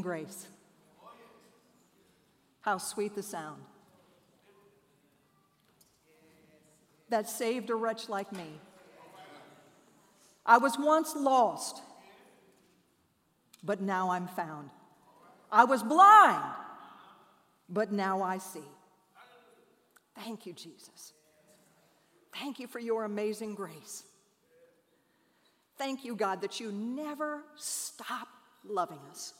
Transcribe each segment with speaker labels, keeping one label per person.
Speaker 1: Grace. How sweet the sound that saved a wretch like me. I was once lost, but now I'm found. I was blind, but now I see. Thank you, Jesus. Thank you for your amazing grace. Thank you, God, that you never stop loving us.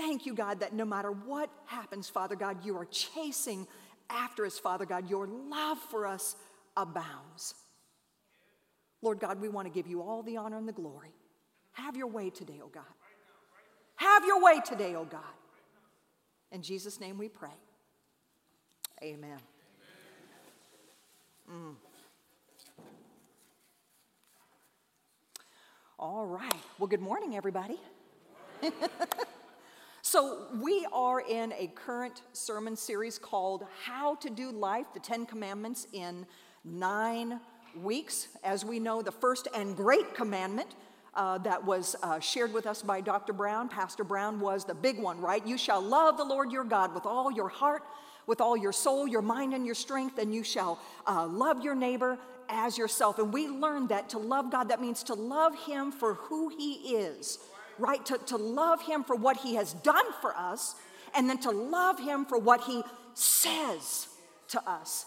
Speaker 1: Thank you, God, that no matter what happens, Father God, you are chasing after us, Father God. Your love for us abounds. Lord God, we want to give you all the honor and the glory. Have your way today, oh God. Have your way today, oh God. In Jesus' name we pray. Amen. Mm. All right. Well, good morning, everybody. so, we are in a current sermon series called How to Do Life, the Ten Commandments in Nine Weeks. As we know, the first and great commandment uh, that was uh, shared with us by Dr. Brown, Pastor Brown, was the big one, right? You shall love the Lord your God with all your heart, with all your soul, your mind, and your strength, and you shall uh, love your neighbor as yourself. And we learned that to love God, that means to love Him for who He is right? To, to love Him for what He has done for us, and then to love Him for what He says to us.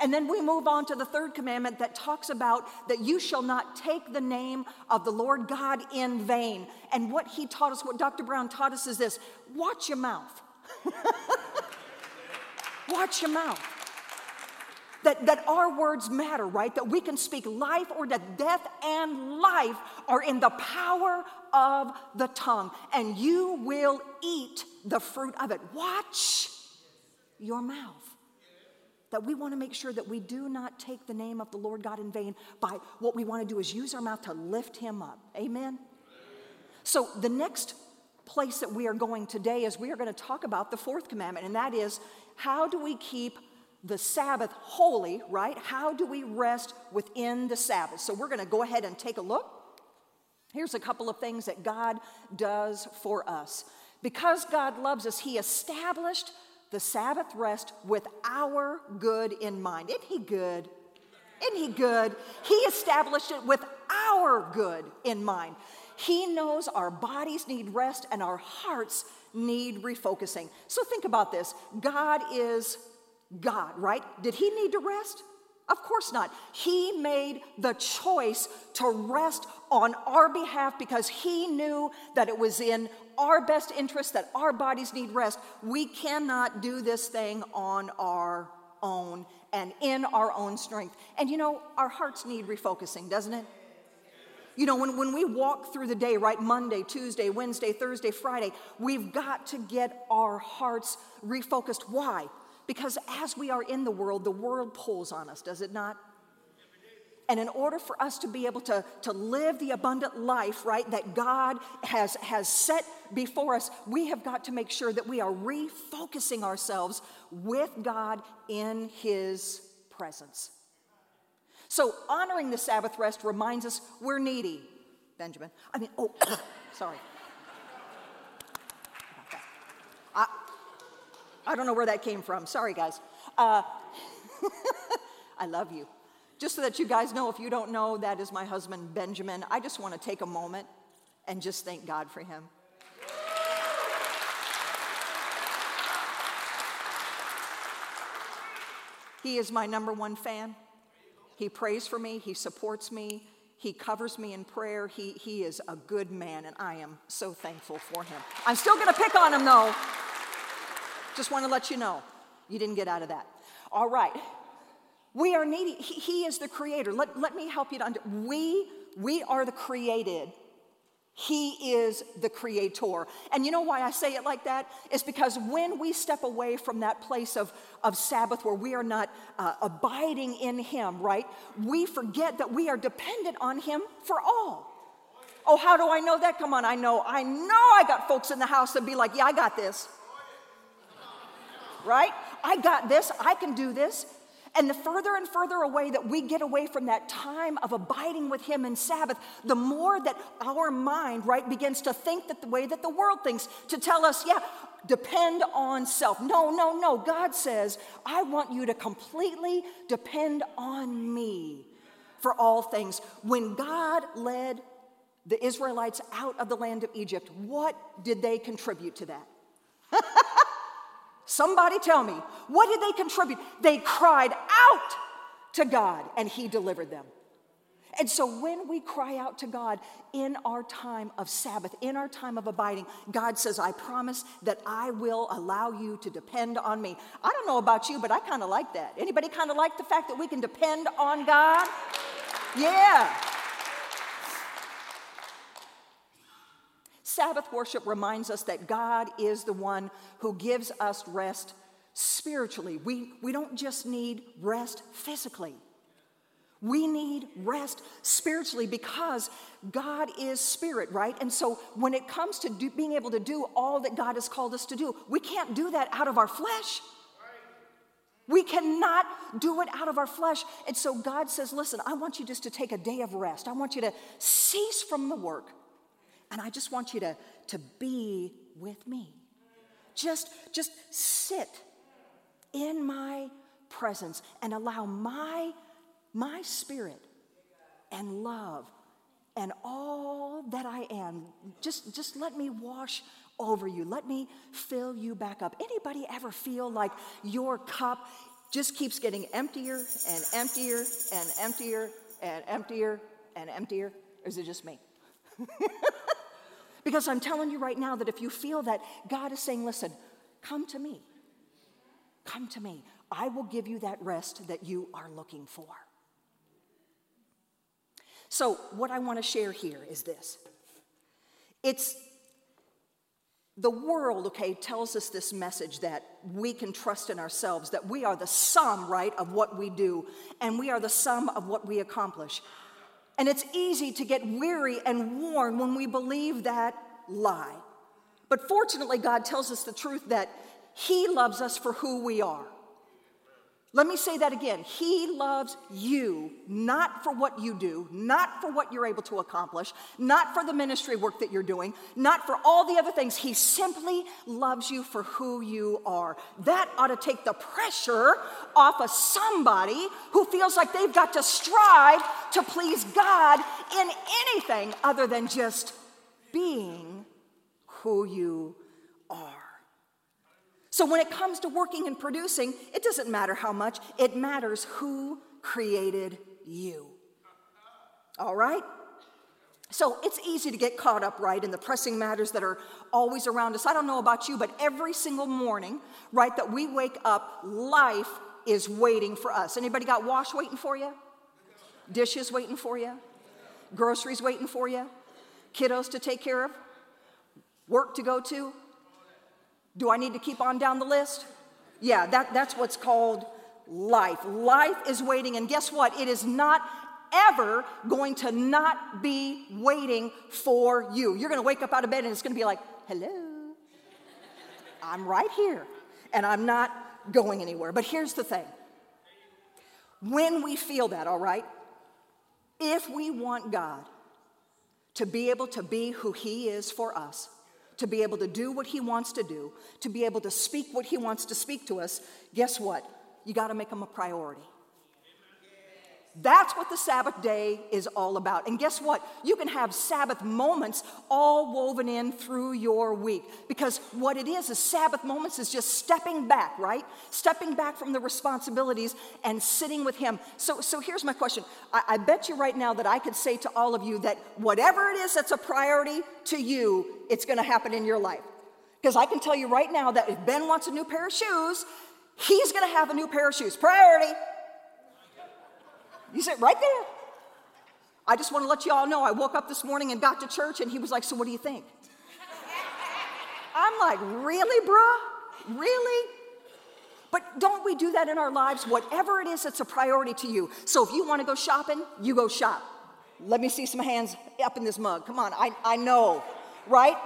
Speaker 1: And then we move on to the third commandment that talks about that you shall not take the name of the Lord God in vain. And what he taught us, what Dr. Brown taught us is this watch your mouth. watch your mouth that, that our words matter, right? That we can speak life or that death and life are in the power of the tongue, and you will eat the fruit of it. Watch your mouth. That we want to make sure that we do not take the name of the Lord God in vain by what we want to do is use our mouth to lift him up. Amen? So, the next place that we are going today is we are going to talk about the fourth commandment, and that is how do we keep the Sabbath holy, right? How do we rest within the Sabbath? So we're going to go ahead and take a look. Here's a couple of things that God does for us. Because God loves us, He established the Sabbath rest with our good in mind. Isn't He good? Isn't He good? He established it with our good in mind. He knows our bodies need rest and our hearts need refocusing. So think about this God is God, right? Did he need to rest? Of course not. He made the choice to rest on our behalf because he knew that it was in our best interest that our bodies need rest. We cannot do this thing on our own and in our own strength. And you know, our hearts need refocusing, doesn't it? You know, when, when we walk through the day, right, Monday, Tuesday, Wednesday, Thursday, Friday, we've got to get our hearts refocused. Why? Because as we are in the world, the world pulls on us, does it not? And in order for us to be able to, to live the abundant life, right, that God has, has set before us, we have got to make sure that we are refocusing ourselves with God in His presence. So, honoring the Sabbath rest reminds us we're needy, Benjamin. I mean, oh, sorry. I don't know where that came from. Sorry, guys. Uh, I love you. Just so that you guys know, if you don't know, that is my husband, Benjamin. I just want to take a moment and just thank God for him. He is my number one fan. He prays for me, he supports me, He covers me in prayer. He, he is a good man, and I am so thankful for him. I'm still going to pick on him, though. Just want to let you know you didn't get out of that. All right. We are needy. He, he is the creator. Let, let me help you to understand. We, we are the created. He is the creator. And you know why I say it like that? It's because when we step away from that place of, of Sabbath where we are not uh, abiding in Him, right? We forget that we are dependent on Him for all. Oh, how do I know that? Come on, I know. I know I got folks in the house that be like, yeah, I got this. Right? I got this. I can do this. And the further and further away that we get away from that time of abiding with Him in Sabbath, the more that our mind, right, begins to think that the way that the world thinks, to tell us, yeah, depend on self. No, no, no. God says, I want you to completely depend on me for all things. When God led the Israelites out of the land of Egypt, what did they contribute to that? Somebody tell me, what did they contribute? They cried out to God and He delivered them. And so when we cry out to God in our time of Sabbath, in our time of abiding, God says, I promise that I will allow you to depend on me. I don't know about you, but I kind of like that. Anybody kind of like the fact that we can depend on God? Yeah. Sabbath worship reminds us that God is the one who gives us rest spiritually. We, we don't just need rest physically. We need rest spiritually because God is spirit, right? And so when it comes to do, being able to do all that God has called us to do, we can't do that out of our flesh. We cannot do it out of our flesh. And so God says, listen, I want you just to take a day of rest. I want you to cease from the work. And I just want you to, to be with me. Just, just sit in my presence and allow my, my spirit and love and all that I am, just, just let me wash over you. Let me fill you back up. Anybody ever feel like your cup just keeps getting emptier and emptier and emptier and emptier and emptier? Or is it just me? Because I'm telling you right now that if you feel that, God is saying, listen, come to me. Come to me. I will give you that rest that you are looking for. So, what I want to share here is this it's the world, okay, tells us this message that we can trust in ourselves, that we are the sum, right, of what we do, and we are the sum of what we accomplish. And it's easy to get weary and worn when we believe that lie. But fortunately, God tells us the truth that He loves us for who we are. Let me say that again. He loves you not for what you do, not for what you're able to accomplish, not for the ministry work that you're doing, not for all the other things. He simply loves you for who you are. That ought to take the pressure off of somebody who feels like they've got to strive to please God in anything other than just being who you are. So when it comes to working and producing, it doesn't matter how much, it matters who created you. All right? So it's easy to get caught up, right, in the pressing matters that are always around us. I don't know about you, but every single morning, right, that we wake up, life is waiting for us. Anybody got wash waiting for you? Dishes waiting for you? Groceries waiting for you? Kiddos to take care of? Work to go to? Do I need to keep on down the list? Yeah, that, that's what's called life. Life is waiting, and guess what? It is not ever going to not be waiting for you. You're going to wake up out of bed and it's going to be like, hello, I'm right here, and I'm not going anywhere. But here's the thing when we feel that, all right, if we want God to be able to be who He is for us, to be able to do what He wants to do, to be able to speak what He wants to speak to us, guess what? You got to make Him a priority. That's what the Sabbath day is all about. And guess what? You can have Sabbath moments all woven in through your week. Because what it is, is Sabbath moments is just stepping back, right? Stepping back from the responsibilities and sitting with Him. So, so here's my question. I, I bet you right now that I could say to all of you that whatever it is that's a priority to you, it's going to happen in your life. Because I can tell you right now that if Ben wants a new pair of shoes, he's going to have a new pair of shoes. Priority. You sit right there. I just want to let you all know I woke up this morning and got to church, and he was like, So, what do you think? I'm like, Really, bruh? Really? But don't we do that in our lives? Whatever it is it's a priority to you. So, if you want to go shopping, you go shop. Let me see some hands up in this mug. Come on, I, I know, right?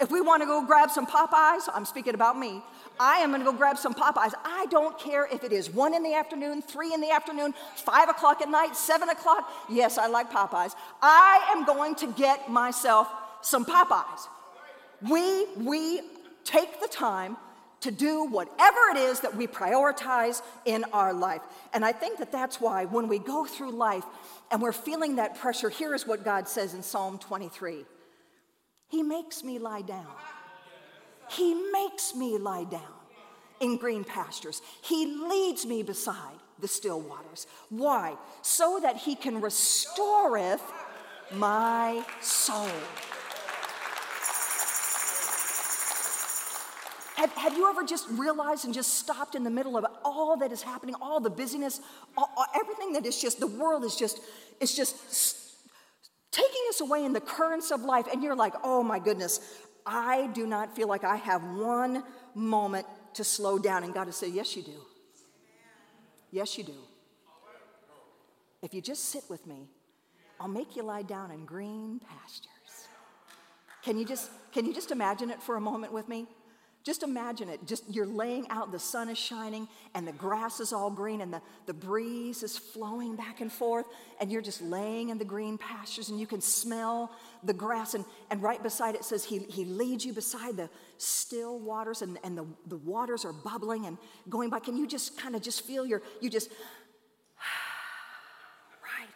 Speaker 1: If we want to go grab some Popeyes, I'm speaking about me. I am going to go grab some Popeyes. I don't care if it is one in the afternoon, three in the afternoon, five o'clock at night, seven o'clock. Yes, I like Popeyes. I am going to get myself some Popeyes. We, we take the time to do whatever it is that we prioritize in our life. And I think that that's why when we go through life and we're feeling that pressure, here is what God says in Psalm 23 He makes me lie down. He makes me lie down in green pastures. He leads me beside the still waters. Why? So that he can restoreth my soul. Have, have, you ever just realized and just stopped in the middle of all that is happening, all the busyness, all, all, everything that is just, the world is just, it's just taking us away in the currents of life, and you're like, oh my goodness, I do not feel like I have one moment to slow down. And God to say, Yes, you do. Yes, you do. If you just sit with me, I'll make you lie down in green pastures. Can you just, can you just imagine it for a moment with me? Just imagine it. Just you're laying out, the sun is shining, and the grass is all green, and the, the breeze is flowing back and forth, and you're just laying in the green pastures, and you can smell the grass. And, and right beside it says, He, he leads you beside the still waters, and, and the, the waters are bubbling and going by. Can you just kind of just feel your, you just, right?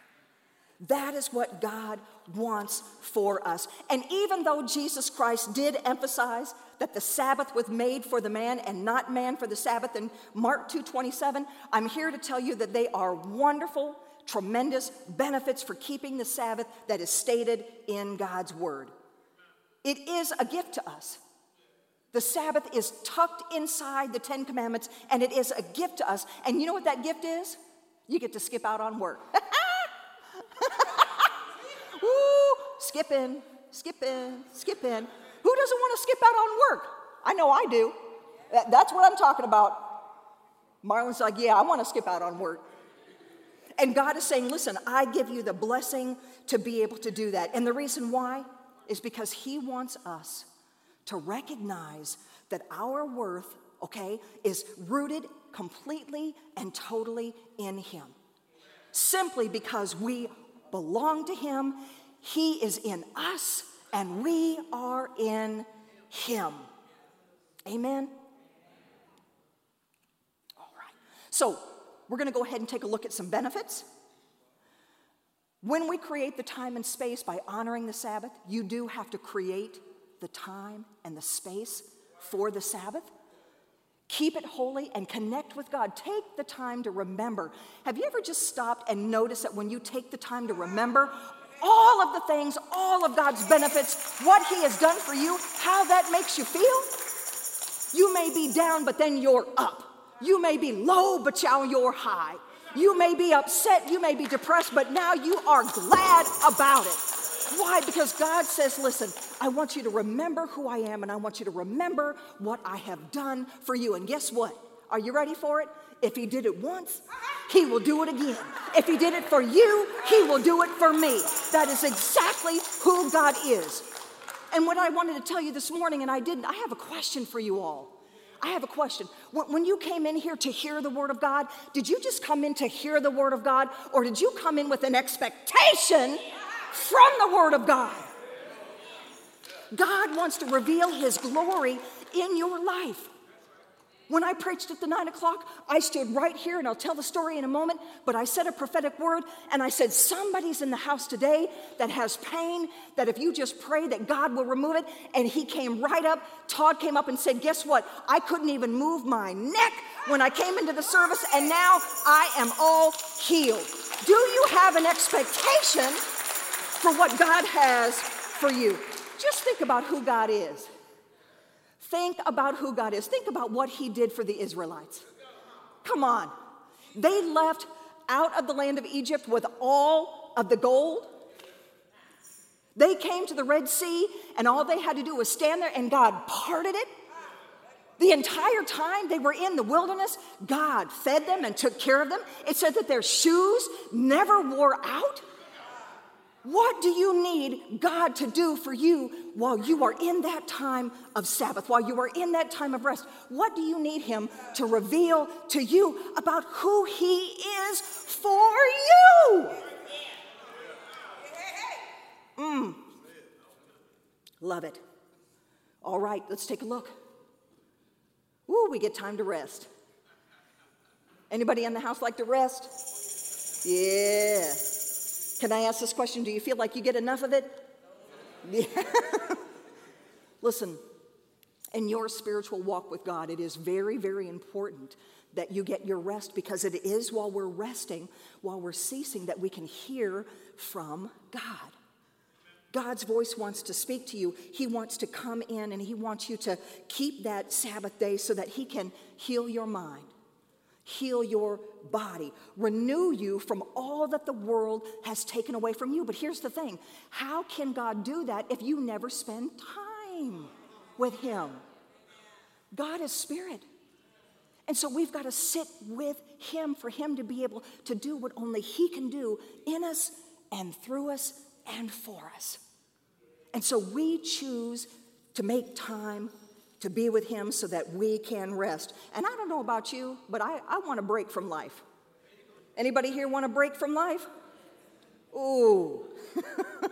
Speaker 1: That is what God wants for us. And even though Jesus Christ did emphasize that the Sabbath was made for the man and not man for the Sabbath in Mark 2:27, I'm here to tell you that they are wonderful, tremendous benefits for keeping the Sabbath that is stated in God's word. It is a gift to us. The Sabbath is tucked inside the 10 commandments and it is a gift to us. And you know what that gift is? You get to skip out on work. Woo, skip in, skip in, skip in. Who doesn't want to skip out on work? I know I do. That's what I'm talking about. Marlon's like, yeah, I want to skip out on work. And God is saying, listen, I give you the blessing to be able to do that. And the reason why is because He wants us to recognize that our worth, okay, is rooted completely and totally in Him. Simply because we belong to Him, He is in us, and we are in Him. Amen? All right. So, we're going to go ahead and take a look at some benefits. When we create the time and space by honoring the Sabbath, you do have to create the time and the space for the Sabbath. Keep it holy and connect with God. Take the time to remember. Have you ever just stopped and noticed that when you take the time to remember all of the things, all of God's benefits, what He has done for you, how that makes you feel. You may be down, but then you're up. You may be low, but now you're high. You may be upset, you may be depressed, but now you are glad about it. Why? Because God says, listen, I want you to remember who I am and I want you to remember what I have done for you. And guess what? Are you ready for it? If he did it once, he will do it again. If he did it for you, he will do it for me. That is exactly who God is. And what I wanted to tell you this morning, and I didn't, I have a question for you all. I have a question. When you came in here to hear the Word of God, did you just come in to hear the Word of God, or did you come in with an expectation from the Word of God? God wants to reveal His glory in your life. When I preached at the nine o'clock, I stood right here, and I'll tell the story in a moment, but I said a prophetic word, and I said, Somebody's in the house today that has pain, that if you just pray that God will remove it. And he came right up. Todd came up and said, Guess what? I couldn't even move my neck when I came into the service, and now I am all healed. Do you have an expectation for what God has for you? Just think about who God is. Think about who God is. Think about what He did for the Israelites. Come on. They left out of the land of Egypt with all of the gold. They came to the Red Sea, and all they had to do was stand there, and God parted it. The entire time they were in the wilderness, God fed them and took care of them. It said that their shoes never wore out. What do you need God to do for you while you are in that time of Sabbath, while you are in that time of rest? What do you need Him to reveal to you about who He is for you? Mm. Love it. All right, let's take a look. Ooh, we get time to rest. Anybody in the house like to rest? Yeah. Can I ask this question? Do you feel like you get enough of it? Yeah. Listen, in your spiritual walk with God, it is very, very important that you get your rest because it is while we're resting, while we're ceasing, that we can hear from God. God's voice wants to speak to you. He wants to come in and He wants you to keep that Sabbath day so that He can heal your mind heal your body, renew you from all that the world has taken away from you. But here's the thing how can God do that if you never spend time with Him? God is spirit. And so we've got to sit with Him for Him to be able to do what only He can do in us and through us and for us. And so we choose to make time to be with Him so that we can rest. And I don't know about you, but I, I want a break from life. Anybody here want a break from life? Ooh.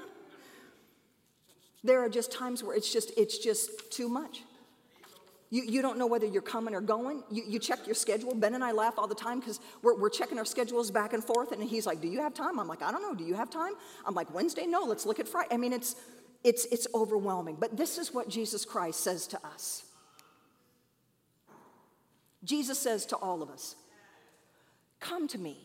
Speaker 1: there are just times where it's just it's just too much. You, you don't know whether you're coming or going. You, you check your schedule. Ben and I laugh all the time because we're, we're checking our schedules back and forth. And he's like, Do you have time? I'm like, I don't know. Do you have time? I'm like, Wednesday? No, let's look at Friday. I mean, it's, it's, it's overwhelming. But this is what Jesus Christ says to us Jesus says to all of us, Come to me,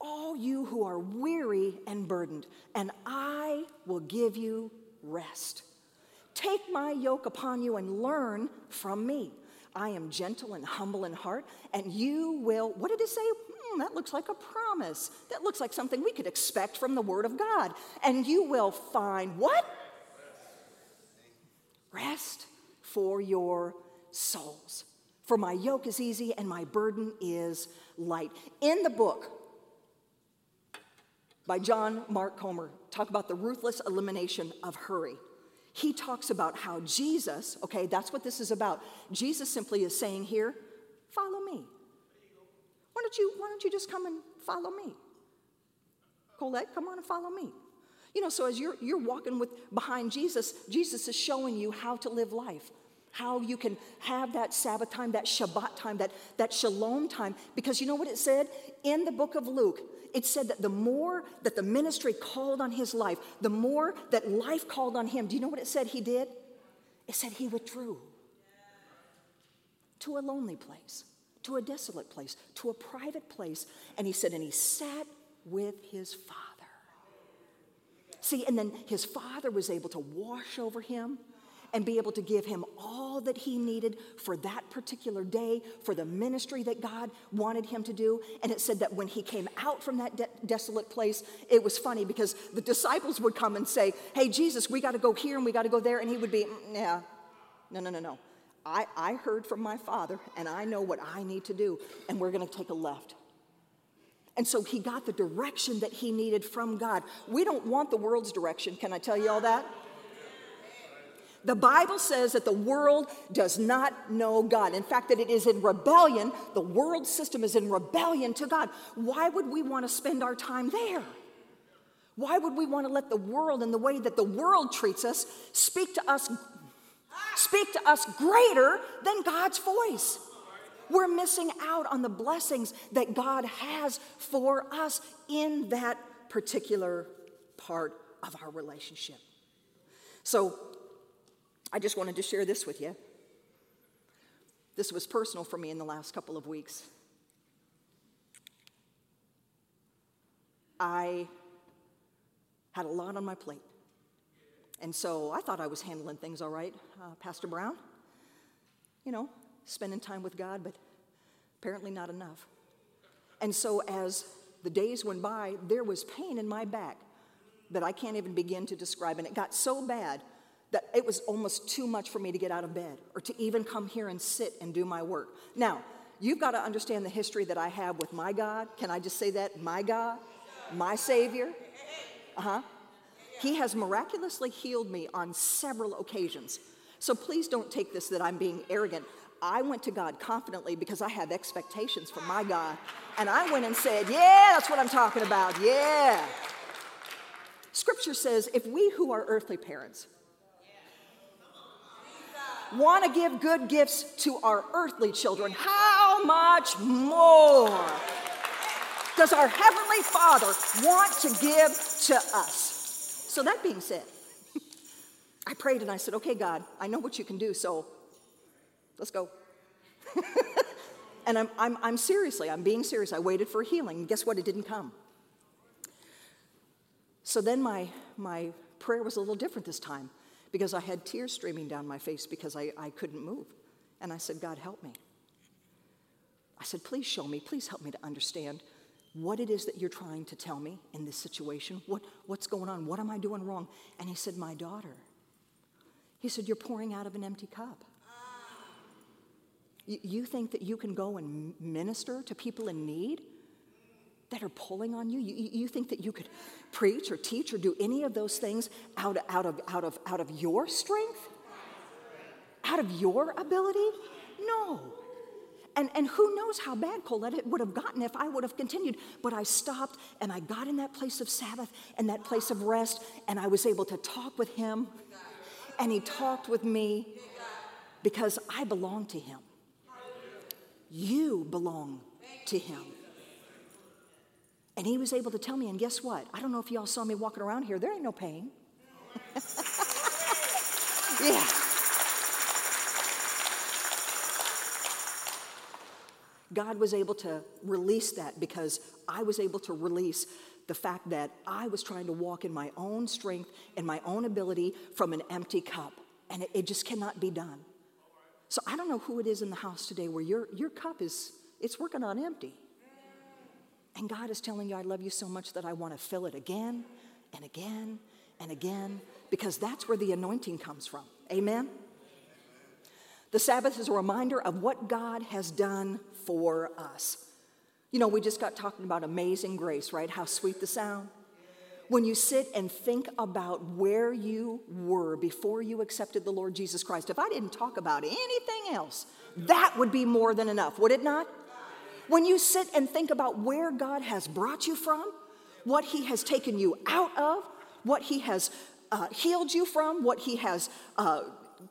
Speaker 1: all you who are weary and burdened, and I will give you rest. Take my yoke upon you and learn from me. I am gentle and humble in heart, and you will, what did it say? Hmm, that looks like a promise. That looks like something we could expect from the Word of God. And you will find what? Rest for your souls. For my yoke is easy and my burden is light. In the book by John Mark Comer, talk about the ruthless elimination of hurry. He talks about how Jesus, okay, that's what this is about. Jesus simply is saying here, follow me. Why don't you, why don't you just come and follow me? Colette, come on and follow me. You know, so as you're, you're walking with behind Jesus, Jesus is showing you how to live life how you can have that Sabbath time, that Shabbat time, that, that Shalom time. Because you know what it said? In the book of Luke, it said that the more that the ministry called on his life, the more that life called on him, do you know what it said he did? It said he withdrew to a lonely place, to a desolate place, to a private place. And he said, and he sat with his father. See, and then his father was able to wash over him and be able to give him all that he needed for that particular day, for the ministry that God wanted him to do. And it said that when he came out from that de- desolate place, it was funny because the disciples would come and say, Hey, Jesus, we got to go here and we got to go there. And he would be, mm, Yeah, no, no, no, no. I, I heard from my father and I know what I need to do, and we're going to take a left. And so he got the direction that he needed from God. We don't want the world's direction. Can I tell you all that? The Bible says that the world does not know God. In fact, that it is in rebellion. The world system is in rebellion to God. Why would we want to spend our time there? Why would we want to let the world and the way that the world treats us speak to us speak to us greater than God's voice. We're missing out on the blessings that God has for us in that particular part of our relationship. So, I just wanted to share this with you. This was personal for me in the last couple of weeks. I had a lot on my plate. And so I thought I was handling things all right, uh, Pastor Brown. You know, spending time with God, but apparently not enough. And so as the days went by, there was pain in my back that I can't even begin to describe. And it got so bad that it was almost too much for me to get out of bed or to even come here and sit and do my work. Now, you've got to understand the history that I have with my God. Can I just say that? My God, my Savior. Uh huh. He has miraculously healed me on several occasions. So please don't take this that I'm being arrogant. I went to God confidently because I have expectations from my God. And I went and said, Yeah, that's what I'm talking about. Yeah. Scripture says if we who are earthly parents want to give good gifts to our earthly children, how much more does our Heavenly Father want to give to us? So, that being said, I prayed and I said, Okay, God, I know what you can do, so let's go. and I'm, I'm, I'm seriously, I'm being serious. I waited for healing. And guess what? It didn't come. So then my, my prayer was a little different this time because I had tears streaming down my face because I, I couldn't move. And I said, God, help me. I said, please show me, please help me to understand what it is that you're trying to tell me in this situation. What, what's going on? What am I doing wrong? And he said, My daughter. He said, You're pouring out of an empty cup. You, think that you can go and minister to people in need that are pulling on you? you? You think that you could preach or teach or do any of those things out, out, of, out, of, out of your strength? Out of your ability? No. And, and who knows how bad Colette would have gotten if I would have continued. But I stopped and I got in that place of Sabbath and that place of rest, and I was able to talk with him. And he talked with me because I belong to him. You belong to him. And he was able to tell me, and guess what? I don't know if y'all saw me walking around here, there ain't no pain. yeah. God was able to release that because I was able to release the fact that I was trying to walk in my own strength and my own ability from an empty cup. And it, it, just cannot be done. So I don't know who it is in the house today where your, your cup is, it's working on empty. And God is telling you, I love you so much that I want to fill it again and again and again because that's where the anointing comes from. Amen? The Sabbath is a reminder of what God has done for us. You know, we just got talking about amazing grace, right? How sweet the sound. When you sit and think about where you were before you accepted the Lord Jesus Christ, if I didn't talk about anything else, that would be more than enough, would it not? When you sit and think about where God has brought you from, what He has taken you out of, what He has uh, healed you from, what He has uh,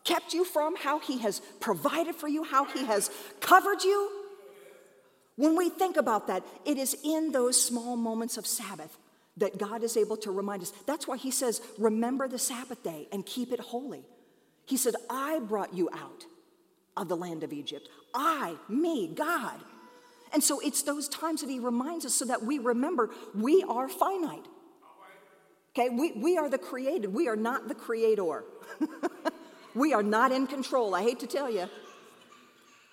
Speaker 1: kept you from, how He has provided for you, how He has covered you. When we think about that, it is in those small moments of Sabbath that God is able to remind us. That's why He says, Remember the Sabbath day and keep it holy. He said, I brought you out of the land of Egypt. I, me, God. And so it's those times that He reminds us so that we remember we are finite. Okay, we, we are the created, we are not the creator. we are not in control. I hate to tell you.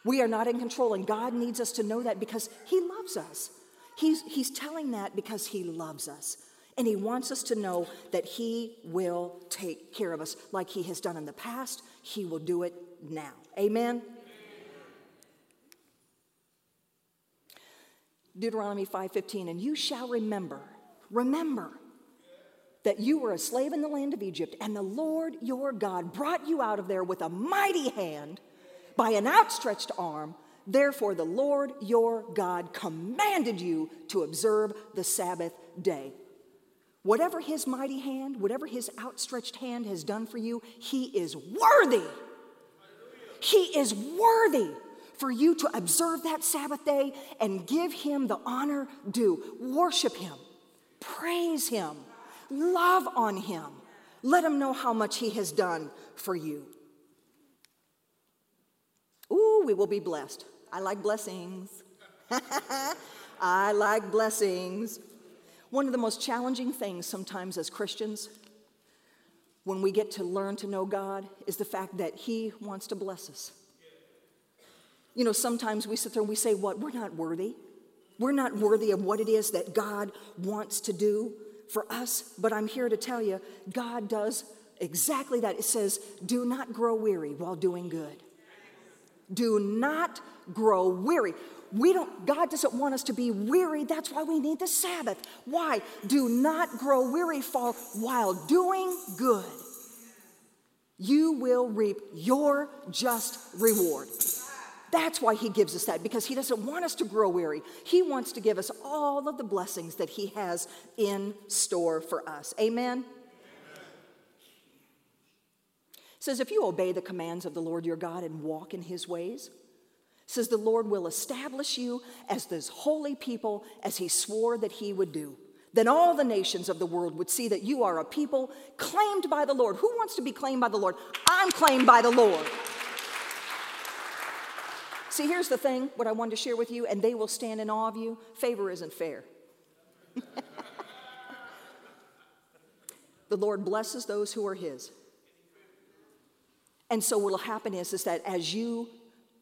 Speaker 1: We are not in control, and God needs us to know that because He loves us. He's, he's telling that because He loves us. And He wants us to know that He will take care of us like He has done in the past, He will do it now. Amen? Deuteronomy 5:15 and you shall remember remember that you were a slave in the land of Egypt and the Lord your God brought you out of there with a mighty hand by an outstretched arm. Therefore, the Lord your God commanded you to observe the Sabbath day. Whatever his mighty hand, whatever his outstretched hand has done for you, he is worthy He is worthy for you to observe that Sabbath day and give him the honor due. Worship him, praise him, love on him. Let him know how much he has done for you. Ooh, we will be blessed. I like blessings. I like blessings. One of the most challenging things sometimes as Christians, when we get to learn to know God, is the fact that He wants to bless us. You know, sometimes we sit there and we say, What? We're not worthy. We're not worthy of what it is that God wants to do for us. But I'm here to tell you, God does exactly that. It says, Do not grow weary while doing good. Do not grow weary. We don't, God doesn't want us to be weary. That's why we need the Sabbath. Why? Do not grow weary fall while doing good. You will reap your just reward. That's why he gives us that, because he doesn't want us to grow weary. He wants to give us all of the blessings that he has in store for us. Amen? says, if you obey the commands of the Lord your God and walk in his ways, says the Lord will establish you as this holy people as he swore that he would do. Then all the nations of the world would see that you are a people claimed by the Lord. Who wants to be claimed by the Lord? I'm claimed by the Lord. See, here's the thing what I wanted to share with you, and they will stand in awe of you. Favor isn't fair. the Lord blesses those who are His. And so what will happen is, is that as you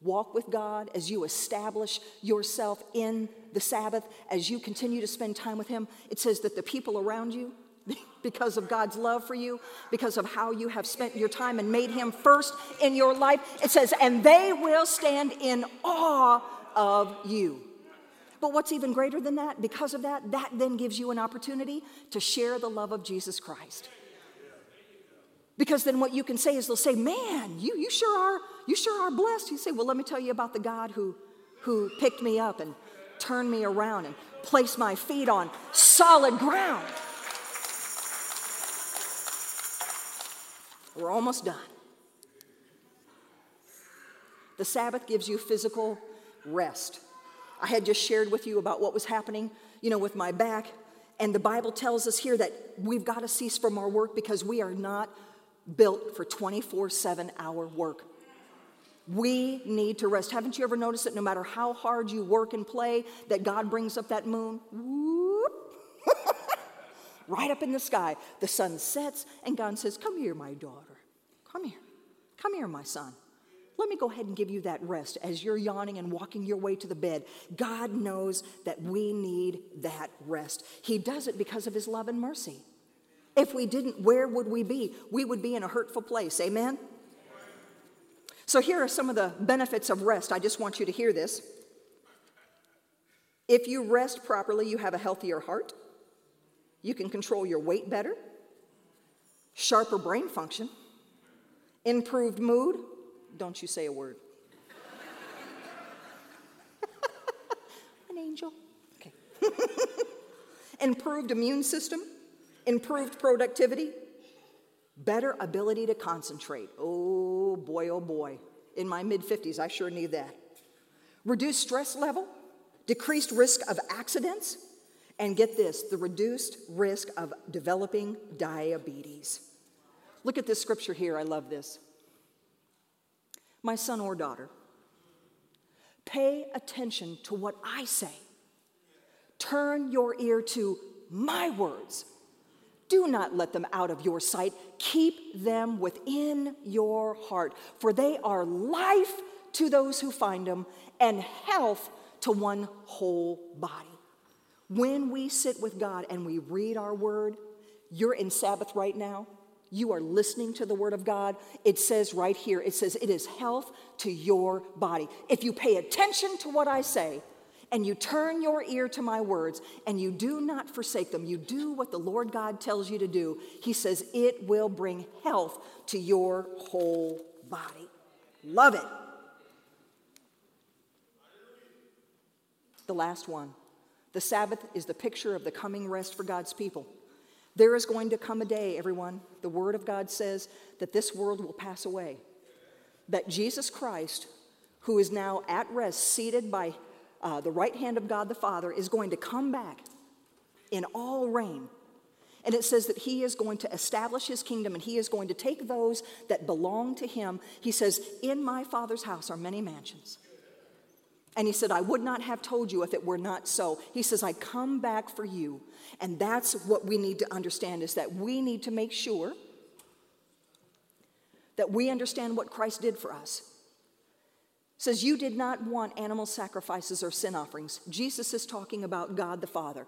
Speaker 1: walk with God, as you establish yourself in the Sabbath, as you continue to spend time with Him, it says that the people around you, because of God's love for you, because of how you have spent your time and made Him first in your life, it says, and they will stand in awe of you. But what's even greater than that, because of that, that then gives you an opportunity to share the love of Jesus Christ. Because then what you can say is they'll say, Man, you, you sure are, you sure are blessed. You say, Well, let me tell you about the God who, who picked me up and turned me around and placed my feet on solid ground. We're almost done. The Sabbath gives you physical rest. I had just shared with you about what was happening, you know, with my back. And the Bible tells us here that we've got to cease from our work because we are not built for 24 7 hour work. We need to rest. Haven't you ever noticed that no matter how hard you work and play, that God brings up that moon? Right up in the sky. The sun sets, and God says, Come here, my daughter. Come here. Come here, my son. Let me go ahead and give you that rest as you're yawning and walking your way to the bed. God knows that we need that rest. He does it because of His love and mercy. If we didn't, where would we be? We would be in a hurtful place. Amen? So, here are some of the benefits of rest. I just want you to hear this. If you rest properly, you have a healthier heart, you can control your weight better, sharper brain function, improved mood. Don't you say a word. An angel. Okay. improved immune system improved productivity, better ability to concentrate. Oh boy, oh boy. In my mid 50s, I sure need that. Reduced stress level, decreased risk of accidents, and get this the reduced risk of developing diabetes. Look at this scripture here. I love this. My son or daughter, pay attention to what I say. Turn your ear to my words do not let them out of your sight. Keep them within your heart, for they are life to those who find them and health to one whole body. When we sit with God and we read our word, you're in Sabbath right now. You are listening to the word of God. It says right here, it says, it is health to your body. If you pay attention to what I say, and you turn your ear to my words and you do not forsake them, you do what the Lord God tells you to do, He says it will bring health to your whole body. Love it. The last one. The Sabbath is the picture of the coming rest for God's people. There is going to come a day, everyone, the Word of God says that this world will pass away. that Jesus Christ, who is now at rest, seated by uh, the right hand of God the Father, is going to come back in all reign. And it says that he is going to establish his kingdom and he is going to take those that belong to him. He says, In my Father's house are many mansions. And he said, I would not have told you if it were not so. He says, I come back for you. And that's what we need to understand is that we need to make sure that we understand what Christ did for us. Says, You did not want animal sacrifices or sin offerings. Jesus is talking about God the Father,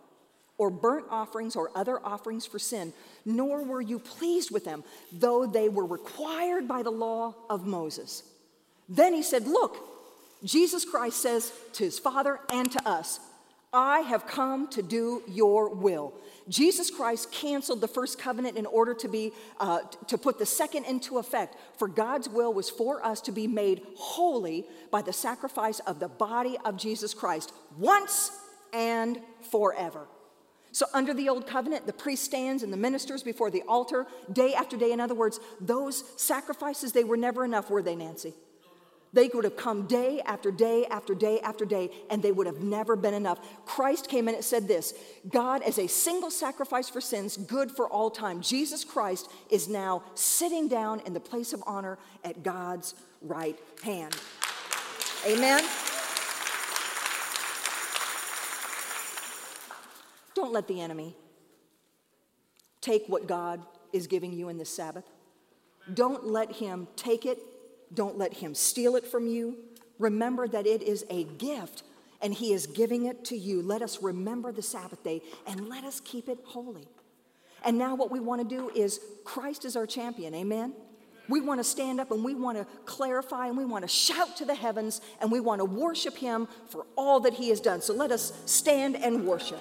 Speaker 1: or burnt offerings or other offerings for sin, nor were you pleased with them, though they were required by the law of Moses. Then he said, Look, Jesus Christ says to his Father and to us, I have come to do your will. Jesus Christ canceled the first covenant in order to be uh, to put the second into effect. For God's will was for us to be made holy by the sacrifice of the body of Jesus Christ once and forever. So, under the old covenant, the priest stands and the ministers before the altar day after day. In other words, those sacrifices, they were never enough, were they, Nancy? They would have come day after day after day after day, and they would have never been enough. Christ came in and said this God, as a single sacrifice for sins, good for all time. Jesus Christ is now sitting down in the place of honor at God's right hand. Amen. Don't let the enemy take what God is giving you in this Sabbath. Don't let him take it don't let him steal it from you. Remember that it is a gift and he is giving it to you. Let us remember the Sabbath day and let us keep it holy. And now, what we want to do is Christ is our champion, amen? We want to stand up and we want to clarify and we want to shout to the heavens and we want to worship him for all that he has done. So let us stand and worship.